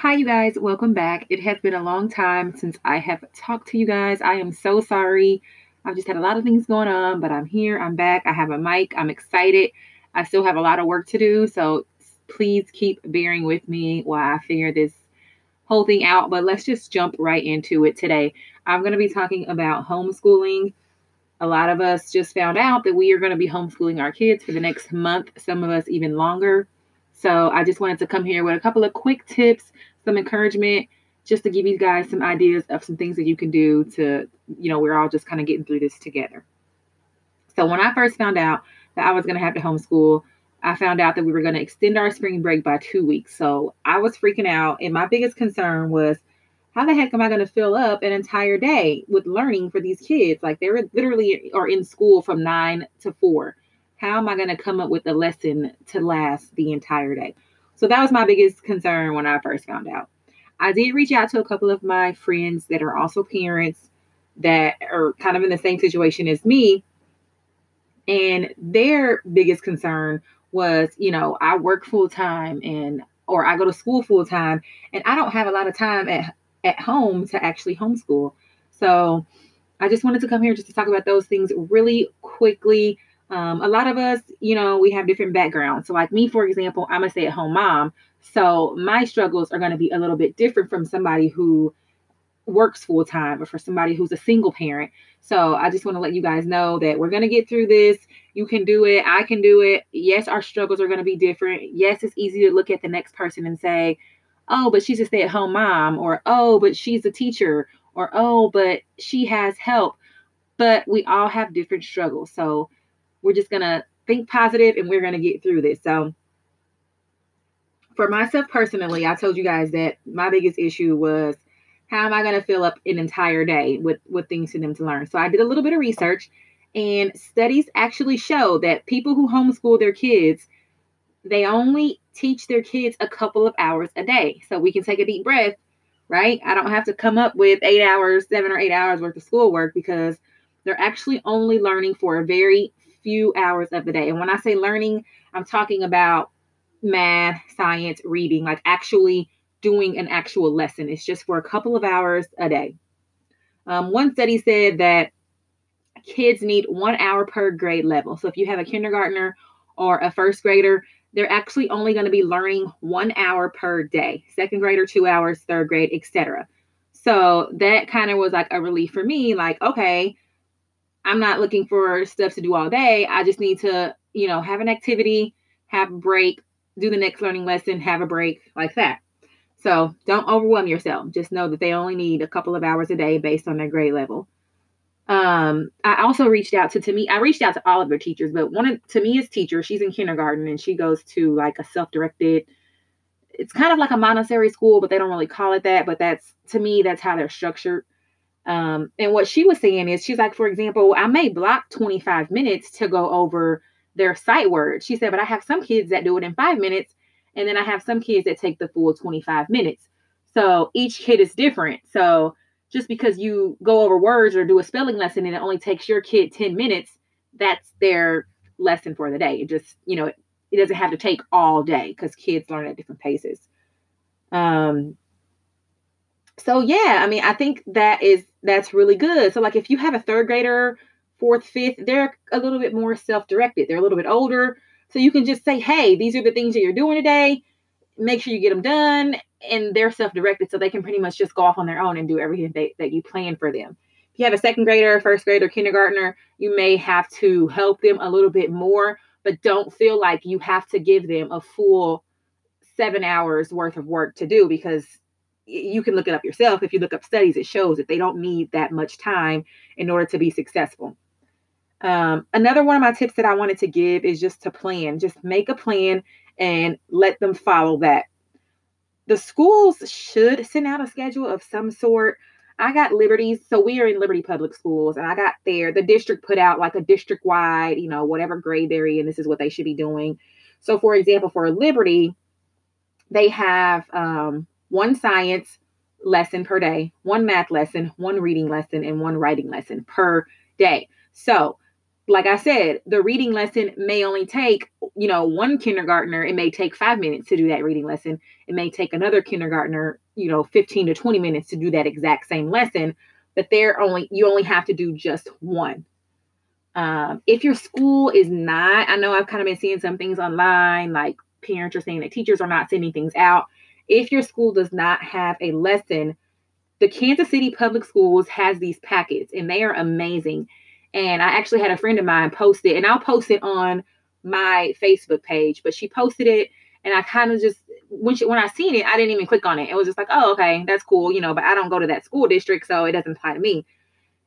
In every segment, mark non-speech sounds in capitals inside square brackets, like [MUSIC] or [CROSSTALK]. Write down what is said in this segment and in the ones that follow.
Hi, you guys. Welcome back. It has been a long time since I have talked to you guys. I am so sorry. I've just had a lot of things going on, but I'm here. I'm back. I have a mic. I'm excited. I still have a lot of work to do. So please keep bearing with me while I figure this whole thing out. But let's just jump right into it today. I'm going to be talking about homeschooling. A lot of us just found out that we are going to be homeschooling our kids for the next month, some of us even longer. So I just wanted to come here with a couple of quick tips some encouragement just to give you guys some ideas of some things that you can do to, you know, we're all just kind of getting through this together. So when I first found out that I was going to have to homeschool, I found out that we were going to extend our spring break by two weeks. So I was freaking out. And my biggest concern was how the heck am I going to fill up an entire day with learning for these kids? Like they're literally are in school from nine to four. How am I going to come up with a lesson to last the entire day? So that was my biggest concern when I first found out. I did reach out to a couple of my friends that are also parents that are kind of in the same situation as me. And their biggest concern was, you know, I work full time and or I go to school full time and I don't have a lot of time at at home to actually homeschool. So I just wanted to come here just to talk about those things really quickly. Um, a lot of us, you know, we have different backgrounds. So, like me, for example, I'm a stay at home mom. So, my struggles are going to be a little bit different from somebody who works full time or for somebody who's a single parent. So, I just want to let you guys know that we're going to get through this. You can do it. I can do it. Yes, our struggles are going to be different. Yes, it's easy to look at the next person and say, oh, but she's a stay at home mom, or oh, but she's a teacher, or oh, but she has help. But we all have different struggles. So, we're just going to think positive and we're going to get through this. So, for myself personally, I told you guys that my biggest issue was how am I going to fill up an entire day with, with things for them to learn? So, I did a little bit of research, and studies actually show that people who homeschool their kids they only teach their kids a couple of hours a day. So we can take a deep breath, right? I don't have to come up with eight hours, seven or eight hours worth of schoolwork because they're actually only learning for a very few hours of the day. And when I say learning, I'm talking about math, science, reading, like actually doing an actual lesson. It's just for a couple of hours a day. Um, one study said that kids need one hour per grade level. So if you have a kindergartner or a first grader, they're actually only going to be learning one hour per day. Second grader, two hours, third grade, etc. So that kind of was like a relief for me. Like, okay, I'm not looking for stuff to do all day. I just need to, you know, have an activity, have a break, do the next learning lesson, have a break like that. So don't overwhelm yourself. Just know that they only need a couple of hours a day based on their grade level. Um, I also reached out to me. I reached out to all of their teachers, but one of is teacher. She's in kindergarten and she goes to like a self-directed. It's kind of like a Montessori school, but they don't really call it that. But that's to me, that's how they're structured. Um, and what she was saying is, she's like, for example, I may block 25 minutes to go over their sight words. She said, but I have some kids that do it in five minutes, and then I have some kids that take the full 25 minutes. So each kid is different. So just because you go over words or do a spelling lesson and it only takes your kid 10 minutes, that's their lesson for the day. It just, you know, it, it doesn't have to take all day because kids learn at different paces. Um, so yeah, I mean, I think that is that's really good. So like if you have a third grader, fourth, fifth, they're a little bit more self-directed. They're a little bit older. So you can just say, hey, these are the things that you're doing today. Make sure you get them done. And they're self-directed. So they can pretty much just go off on their own and do everything they, that you plan for them. If you have a second grader, first grader, kindergartner, you may have to help them a little bit more, but don't feel like you have to give them a full seven hours worth of work to do because you can look it up yourself. If you look up studies, it shows that they don't need that much time in order to be successful. Um, another one of my tips that I wanted to give is just to plan, just make a plan and let them follow that. The schools should send out a schedule of some sort. I got Liberties, so we are in Liberty Public Schools, and I got there. The district put out like a district wide, you know, whatever grade they're in, this is what they should be doing. So, for example, for Liberty, they have um, one science lesson per day, one math lesson, one reading lesson, and one writing lesson per day. So like I said, the reading lesson may only take, you know, one kindergartner, it may take five minutes to do that reading lesson. It may take another kindergartner, you know, 15 to 20 minutes to do that exact same lesson, but they're only, you only have to do just one. Um, if your school is not, I know I've kind of been seeing some things online, like parents are saying that teachers are not sending things out. If your school does not have a lesson, the Kansas City Public Schools has these packets and they are amazing and I actually had a friend of mine post it, and I'll post it on my Facebook page. But she posted it, and I kind of just when she when I seen it, I didn't even click on it. It was just like, oh, okay, that's cool, you know. But I don't go to that school district, so it doesn't apply to me.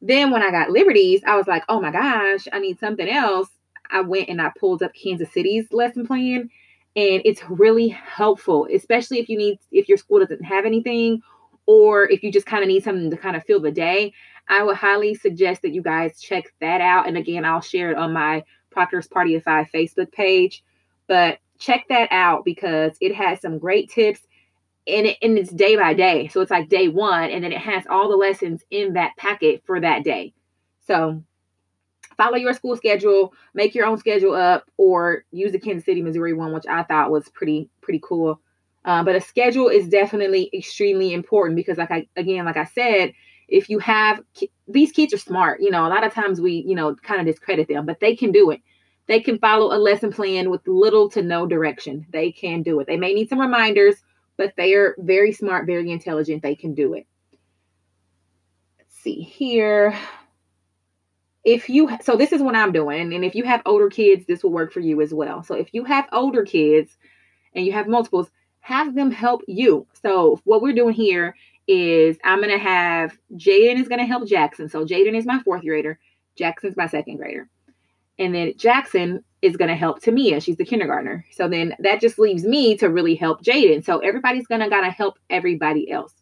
Then when I got Liberties, I was like, oh my gosh, I need something else. I went and I pulled up Kansas City's lesson plan, and it's really helpful, especially if you need if your school doesn't have anything, or if you just kind of need something to kind of fill the day. I would highly suggest that you guys check that out. And again, I'll share it on my Proctor's Party of Five Facebook page. But check that out because it has some great tips and, it, and it's day by day. So it's like day one, and then it has all the lessons in that packet for that day. So follow your school schedule, make your own schedule up, or use the Kansas City, Missouri one, which I thought was pretty pretty cool. Uh, but a schedule is definitely extremely important because, like I again, like I said, if you have these kids are smart you know a lot of times we you know kind of discredit them but they can do it. They can follow a lesson plan with little to no direction. They can do it. They may need some reminders but they are very smart very intelligent. They can do it. Let's see here if you so this is what i'm doing and if you have older kids this will work for you as well so if you have older kids and you have multiples have them help you so what we're doing here is I'm going to have Jaden is going to help Jackson. So Jaden is my fourth grader, Jackson's my second grader. And then Jackson is going to help Tamia. She's the kindergartner. So then that just leaves me to really help Jaden. So everybody's going to got to help everybody else.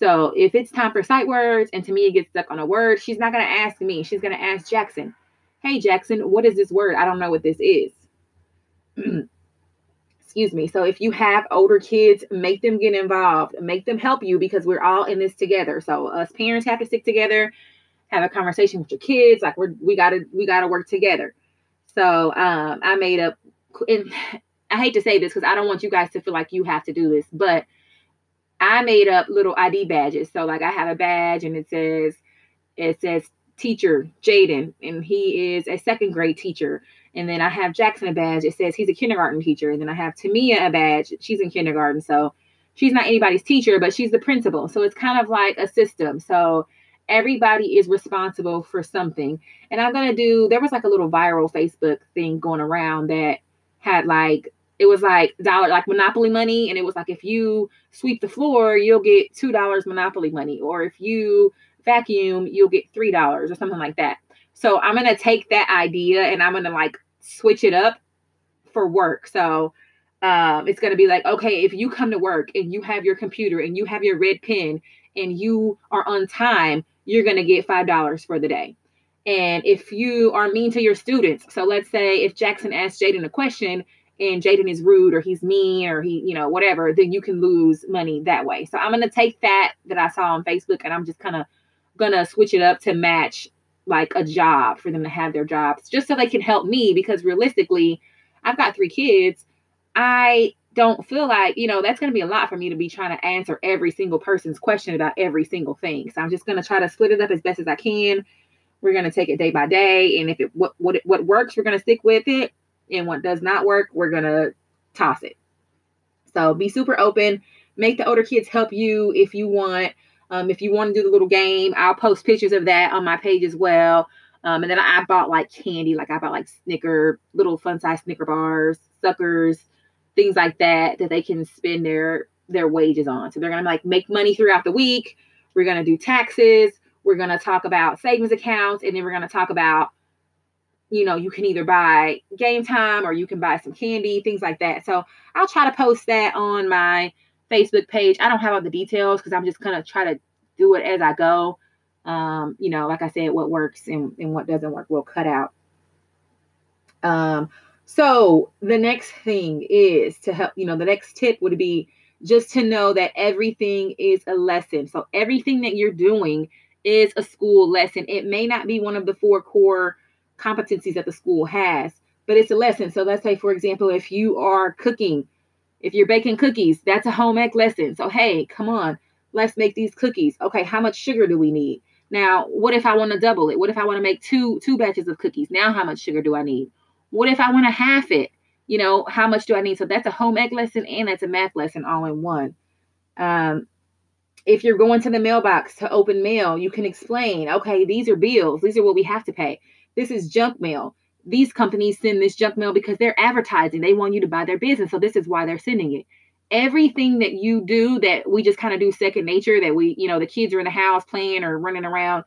So if it's time for sight words and Tamia gets stuck on a word, she's not going to ask me. She's going to ask Jackson, Hey, Jackson, what is this word? I don't know what this is. [CLEARS THROAT] excuse me. So if you have older kids, make them get involved, make them help you because we're all in this together. So us parents have to stick together, have a conversation with your kids. Like we're we gotta we gotta work together. So um, I made up, and [SIGHS] I hate to say this because I don't want you guys to feel like you have to do this, but I made up little ID badges. So like I have a badge and it says it says teacher Jaden, and he is a second grade teacher. And then I have Jackson a badge. It says he's a kindergarten teacher. And then I have Tamia a badge. She's in kindergarten. So she's not anybody's teacher, but she's the principal. So it's kind of like a system. So everybody is responsible for something. And I'm going to do, there was like a little viral Facebook thing going around that had like, it was like dollar, like Monopoly money. And it was like, if you sweep the floor, you'll get $2 Monopoly money. Or if you vacuum, you'll get $3 or something like that. So I'm to take that idea and I'm to like switch it up for work. So um, it's to be like, okay, if you come to work and you have your computer and you have your red pen and you are on time, you're to get $5 for the day. And if you are mean to your students, so let's say if Jackson asks Jaden a question and Jaden is rude or he's mean or he, you know, whatever, then you can lose money that way. So I'm going to take that that I saw on Facebook and I'm just kind of going to switch it up to match like a job for them to have their jobs just so they can help me because realistically I've got three kids. I don't feel like, you know, that's going to be a lot for me to be trying to answer every single person's question about every single thing. So I'm just going to try to split it up as best as I can. We're going to take it day by day and if it what what what works, we're going to stick with it and what does not work, we're going to toss it. So be super open. Make the older kids help you if you want. Um, if you want to do the little game, I'll post pictures of that on my page as well. Um, and then I bought like candy, like I bought like Snicker, little fun size Snicker bars, suckers, things like that that they can spend their their wages on. So they're gonna like make money throughout the week. We're gonna do taxes. We're gonna talk about savings accounts, and then we're gonna talk about, you know, you can either buy game time or you can buy some candy, things like that. So I'll try to post that on my Facebook page. I don't have all the details because I'm just gonna try to do it as I go. Um, you know, like I said, what works and, and what doesn't work, we'll cut out. Um, so the next thing is to help, you know, the next tip would be just to know that everything is a lesson. So everything that you're doing is a school lesson. It may not be one of the four core competencies that the school has, but it's a lesson. So let's say, for example, if you are cooking, if you're baking cookies, that's a home ec lesson. So, hey, come on, let's make these cookies. Okay, how much sugar do we need? Now, what if I want to double it? What if I want to make two two batches of cookies? Now, how much sugar do I need? What if I want to half it? You know, how much do I need? So that's a home ec lesson and that's a math lesson all in one. Um, if you're going to the mailbox to open mail, you can explain, okay, these are bills. These are what we have to pay. This is junk mail. These companies send this junk mail because they're advertising. They want you to buy their business. So this is why they're sending it. Everything that you do that we just kind of do second nature, that we, you know, the kids are in the house playing or running around,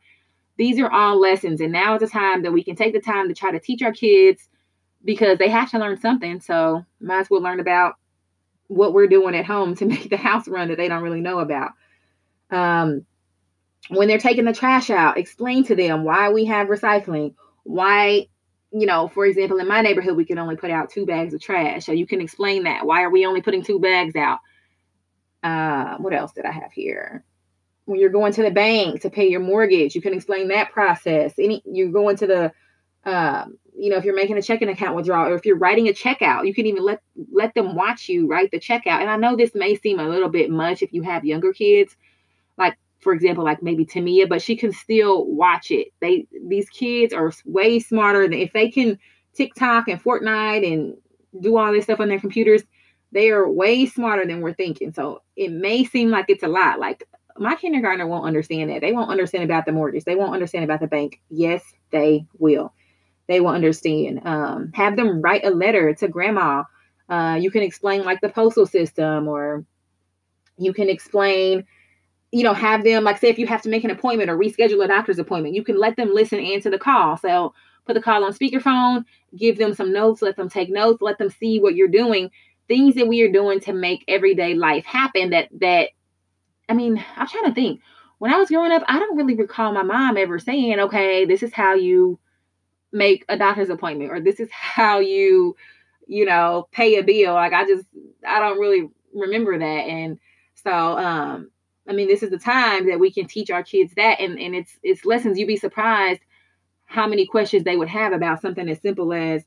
these are all lessons. And now is the time that we can take the time to try to teach our kids because they have to learn something. So might as well learn about what we're doing at home to [LAUGHS] make the house run that they don't really know about. Um, when they're taking the trash out, explain to them why we have recycling, why, you know, for example, in my neighborhood, we can only put out two bags of trash. So you can explain that. Why are we only putting two bags out? Uh, what else did I have here? When you're going to the bank to pay your mortgage, you can explain that process. Any you're going to the um, you know, if you're making a checking account withdrawal or if you're writing a check out, you can even let let them watch you write the check out. And I know this may seem a little bit much if you have younger kids, for example, like maybe Tamia, but she can still watch it. They these kids are way smarter than if they can TikTok and Fortnite and do all this stuff on their computers. They are way smarter than we're thinking. So it may seem like it's a lot. Like my kindergartner won't understand that. They won't understand about the mortgage. They won't understand about the bank. Yes, they will. They will understand. Um, have them write a letter to grandma. Uh, you can explain like the postal system, or you can explain you know, have them like say if you have to make an appointment or reschedule a doctor's appointment, you can let them listen and to the call. So put the call on speakerphone, give them some notes, let them take notes, let them see what you're doing, things that we are doing to make everyday life happen that that I mean, I'm trying to think. When I was growing up, I don't really recall my mom ever saying, okay, this is how you make a doctor's appointment or this is how you, you know, pay a bill. Like I just I don't really remember that. And so um I mean, this is the time that we can teach our kids that, and and it's it's lessons. You'd be surprised how many questions they would have about something as simple as,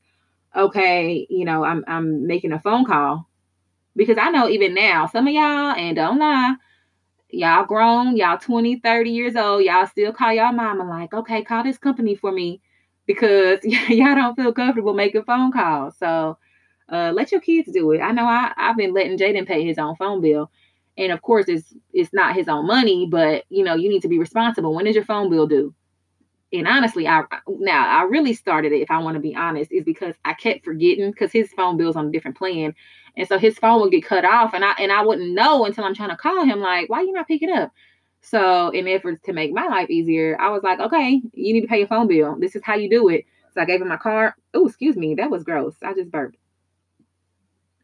okay, you know, I'm I'm making a phone call, because I know even now some of y'all, and don't lie, y'all grown, y'all 20, 30 years old, y'all still call y'all mama like, okay, call this company for me, because [LAUGHS] y'all don't feel comfortable making phone calls. So uh, let your kids do it. I know I I've been letting Jaden pay his own phone bill and of course, it's it's not his own money, but you know, you need to be responsible. When is your phone bill due? And honestly, I now I really started it, if I want to be honest, is because I kept forgetting because his phone bill's on a different plan. And so his phone would get cut off and I and I wouldn't know until I'm trying to call him, like, why you not picking up? So in efforts to make my life easier, I was like, okay, you need to pay your phone bill. This is how you do it. So I gave him my card. Oh, excuse me, that was gross. I just burped.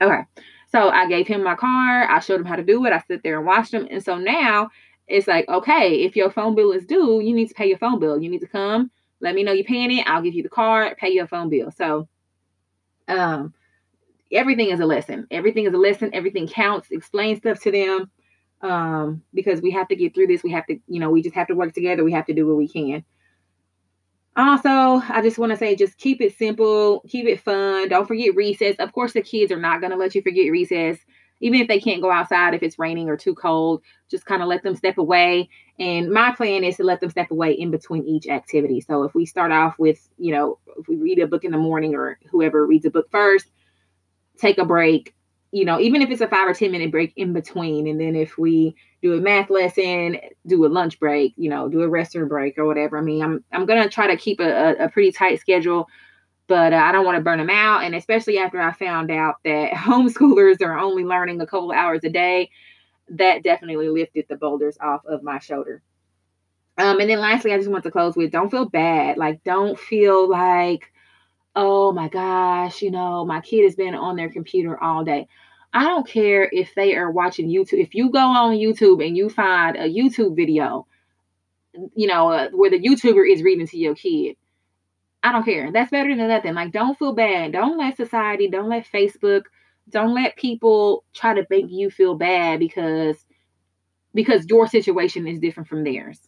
Okay. So I gave him my car. I showed him how to do it. I sit there and watched him. And so now it's like, okay, if your phone bill is due, you need to pay your phone bill. You need to come, let me know you're paying it. I'll give you the card, pay your phone bill. So um everything is a lesson. Everything is a lesson. Everything counts. Explain stuff to them. Um, because we have to get through this. We have to, you know, we just have to work together. We have to do what we can. Also, I just want to say just keep it simple, keep it fun. Don't forget recess. Of course, the kids are not going to let you forget recess, even if they can't go outside if it's raining or too cold. Just kind of let them step away. And my plan is to let them step away in between each activity. So if we start off with, you know, if we read a book in the morning or whoever reads a book first, take a break, you know, even if it's a five or 10 minute break in between. And then if we do a math lesson, do a lunch break, you know, do a restroom break or whatever. I mean, I'm, I'm going to try to keep a, a, pretty tight schedule, but uh, I don't want to burn them out. And especially after I found out that [LAUGHS] homeschoolers are only learning a couple hours a day, that definitely lifted the boulders off of my shoulder. Um, and then lastly, I just want to close with don't feel bad. Like, don't feel like, oh my gosh, you know, my kid has been on their computer all day. I don't care if they are watching YouTube. If you go on YouTube and you find a YouTube video, you know, uh, where the YouTuber is reading to your kid, I don't care. That's better than nothing. Like, don't feel bad. Don't let society, don't let Facebook, don't let people try to make you feel bad because because your situation is different from theirs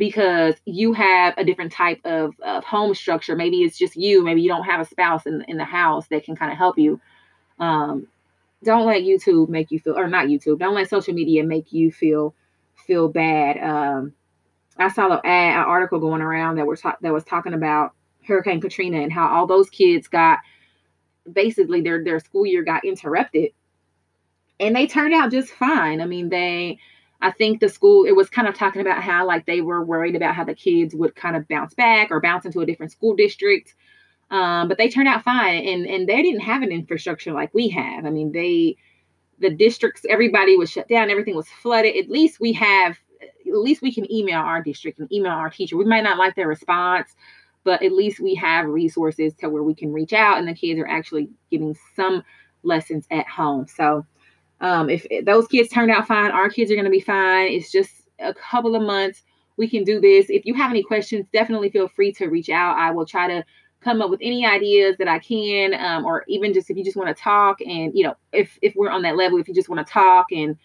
because you have a different type of, of home structure. Maybe it's just you. Maybe you don't have a spouse in, in the house that can kind of help you. Um, don't let YouTube make you feel, or not YouTube. Don't let social media make you feel feel bad. Um, I saw an, ad, an article going around that was ta- that was talking about Hurricane Katrina and how all those kids got basically their their school year got interrupted, and they turned out just fine. I mean, they. I think the school it was kind of talking about how like they were worried about how the kids would kind of bounce back or bounce into a different school district um, but they turned out fine, and and they didn't have an infrastructure like we have. I mean, they the districts, everybody was shut down, everything was flooded. At least we have, at least we can email our district and email our teacher. We might not like their response, but at least we have resources to where we can reach out, and the kids are actually getting some lessons at home. So. Um, if, those kids turned out fine, our kids are going to be fine. It's just a couple of months. We can do this. If you have any questions, definitely feel free to reach out. I will try to come up with any ideas that I can, um, or even just if you just want to talk and, you know, if, if we're on that level, if you just want to talk and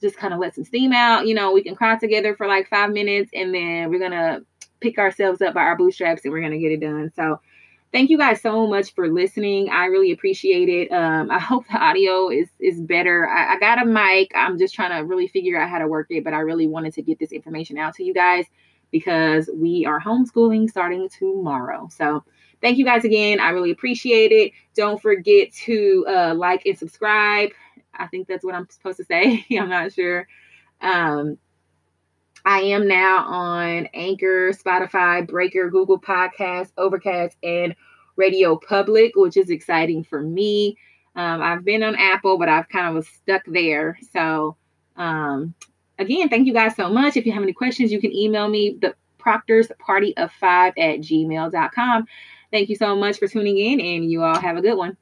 just kind of let some steam out, you know, we can cry together for like five minutes and then we're to pick ourselves up by our bootstraps and we're to get it done. So thank you guys so much for listening. I really appreciate it. Um, I hope the audio is, is better. I, I got a mic. I'm just trying to really figure out how to work it, but I really wanted to get this information out to you guys because we are homeschooling starting tomorrow. So Thank you guys again. I really appreciate it. Don't forget to uh, like and subscribe. I think that's what I'm supposed to say. [LAUGHS] I'm not sure. Um, I am now on Anchor, Spotify, Breaker, Google Podcasts, Overcast, and Radio Public, which is exciting for me. Um, I've been on Apple, but I've kind of was stuck there. So, um, again, thank you guys so much. If you have any questions, you can email me, the proctor's party of five at gmail.com. Thank you so much for tuning in, and you all have a good one.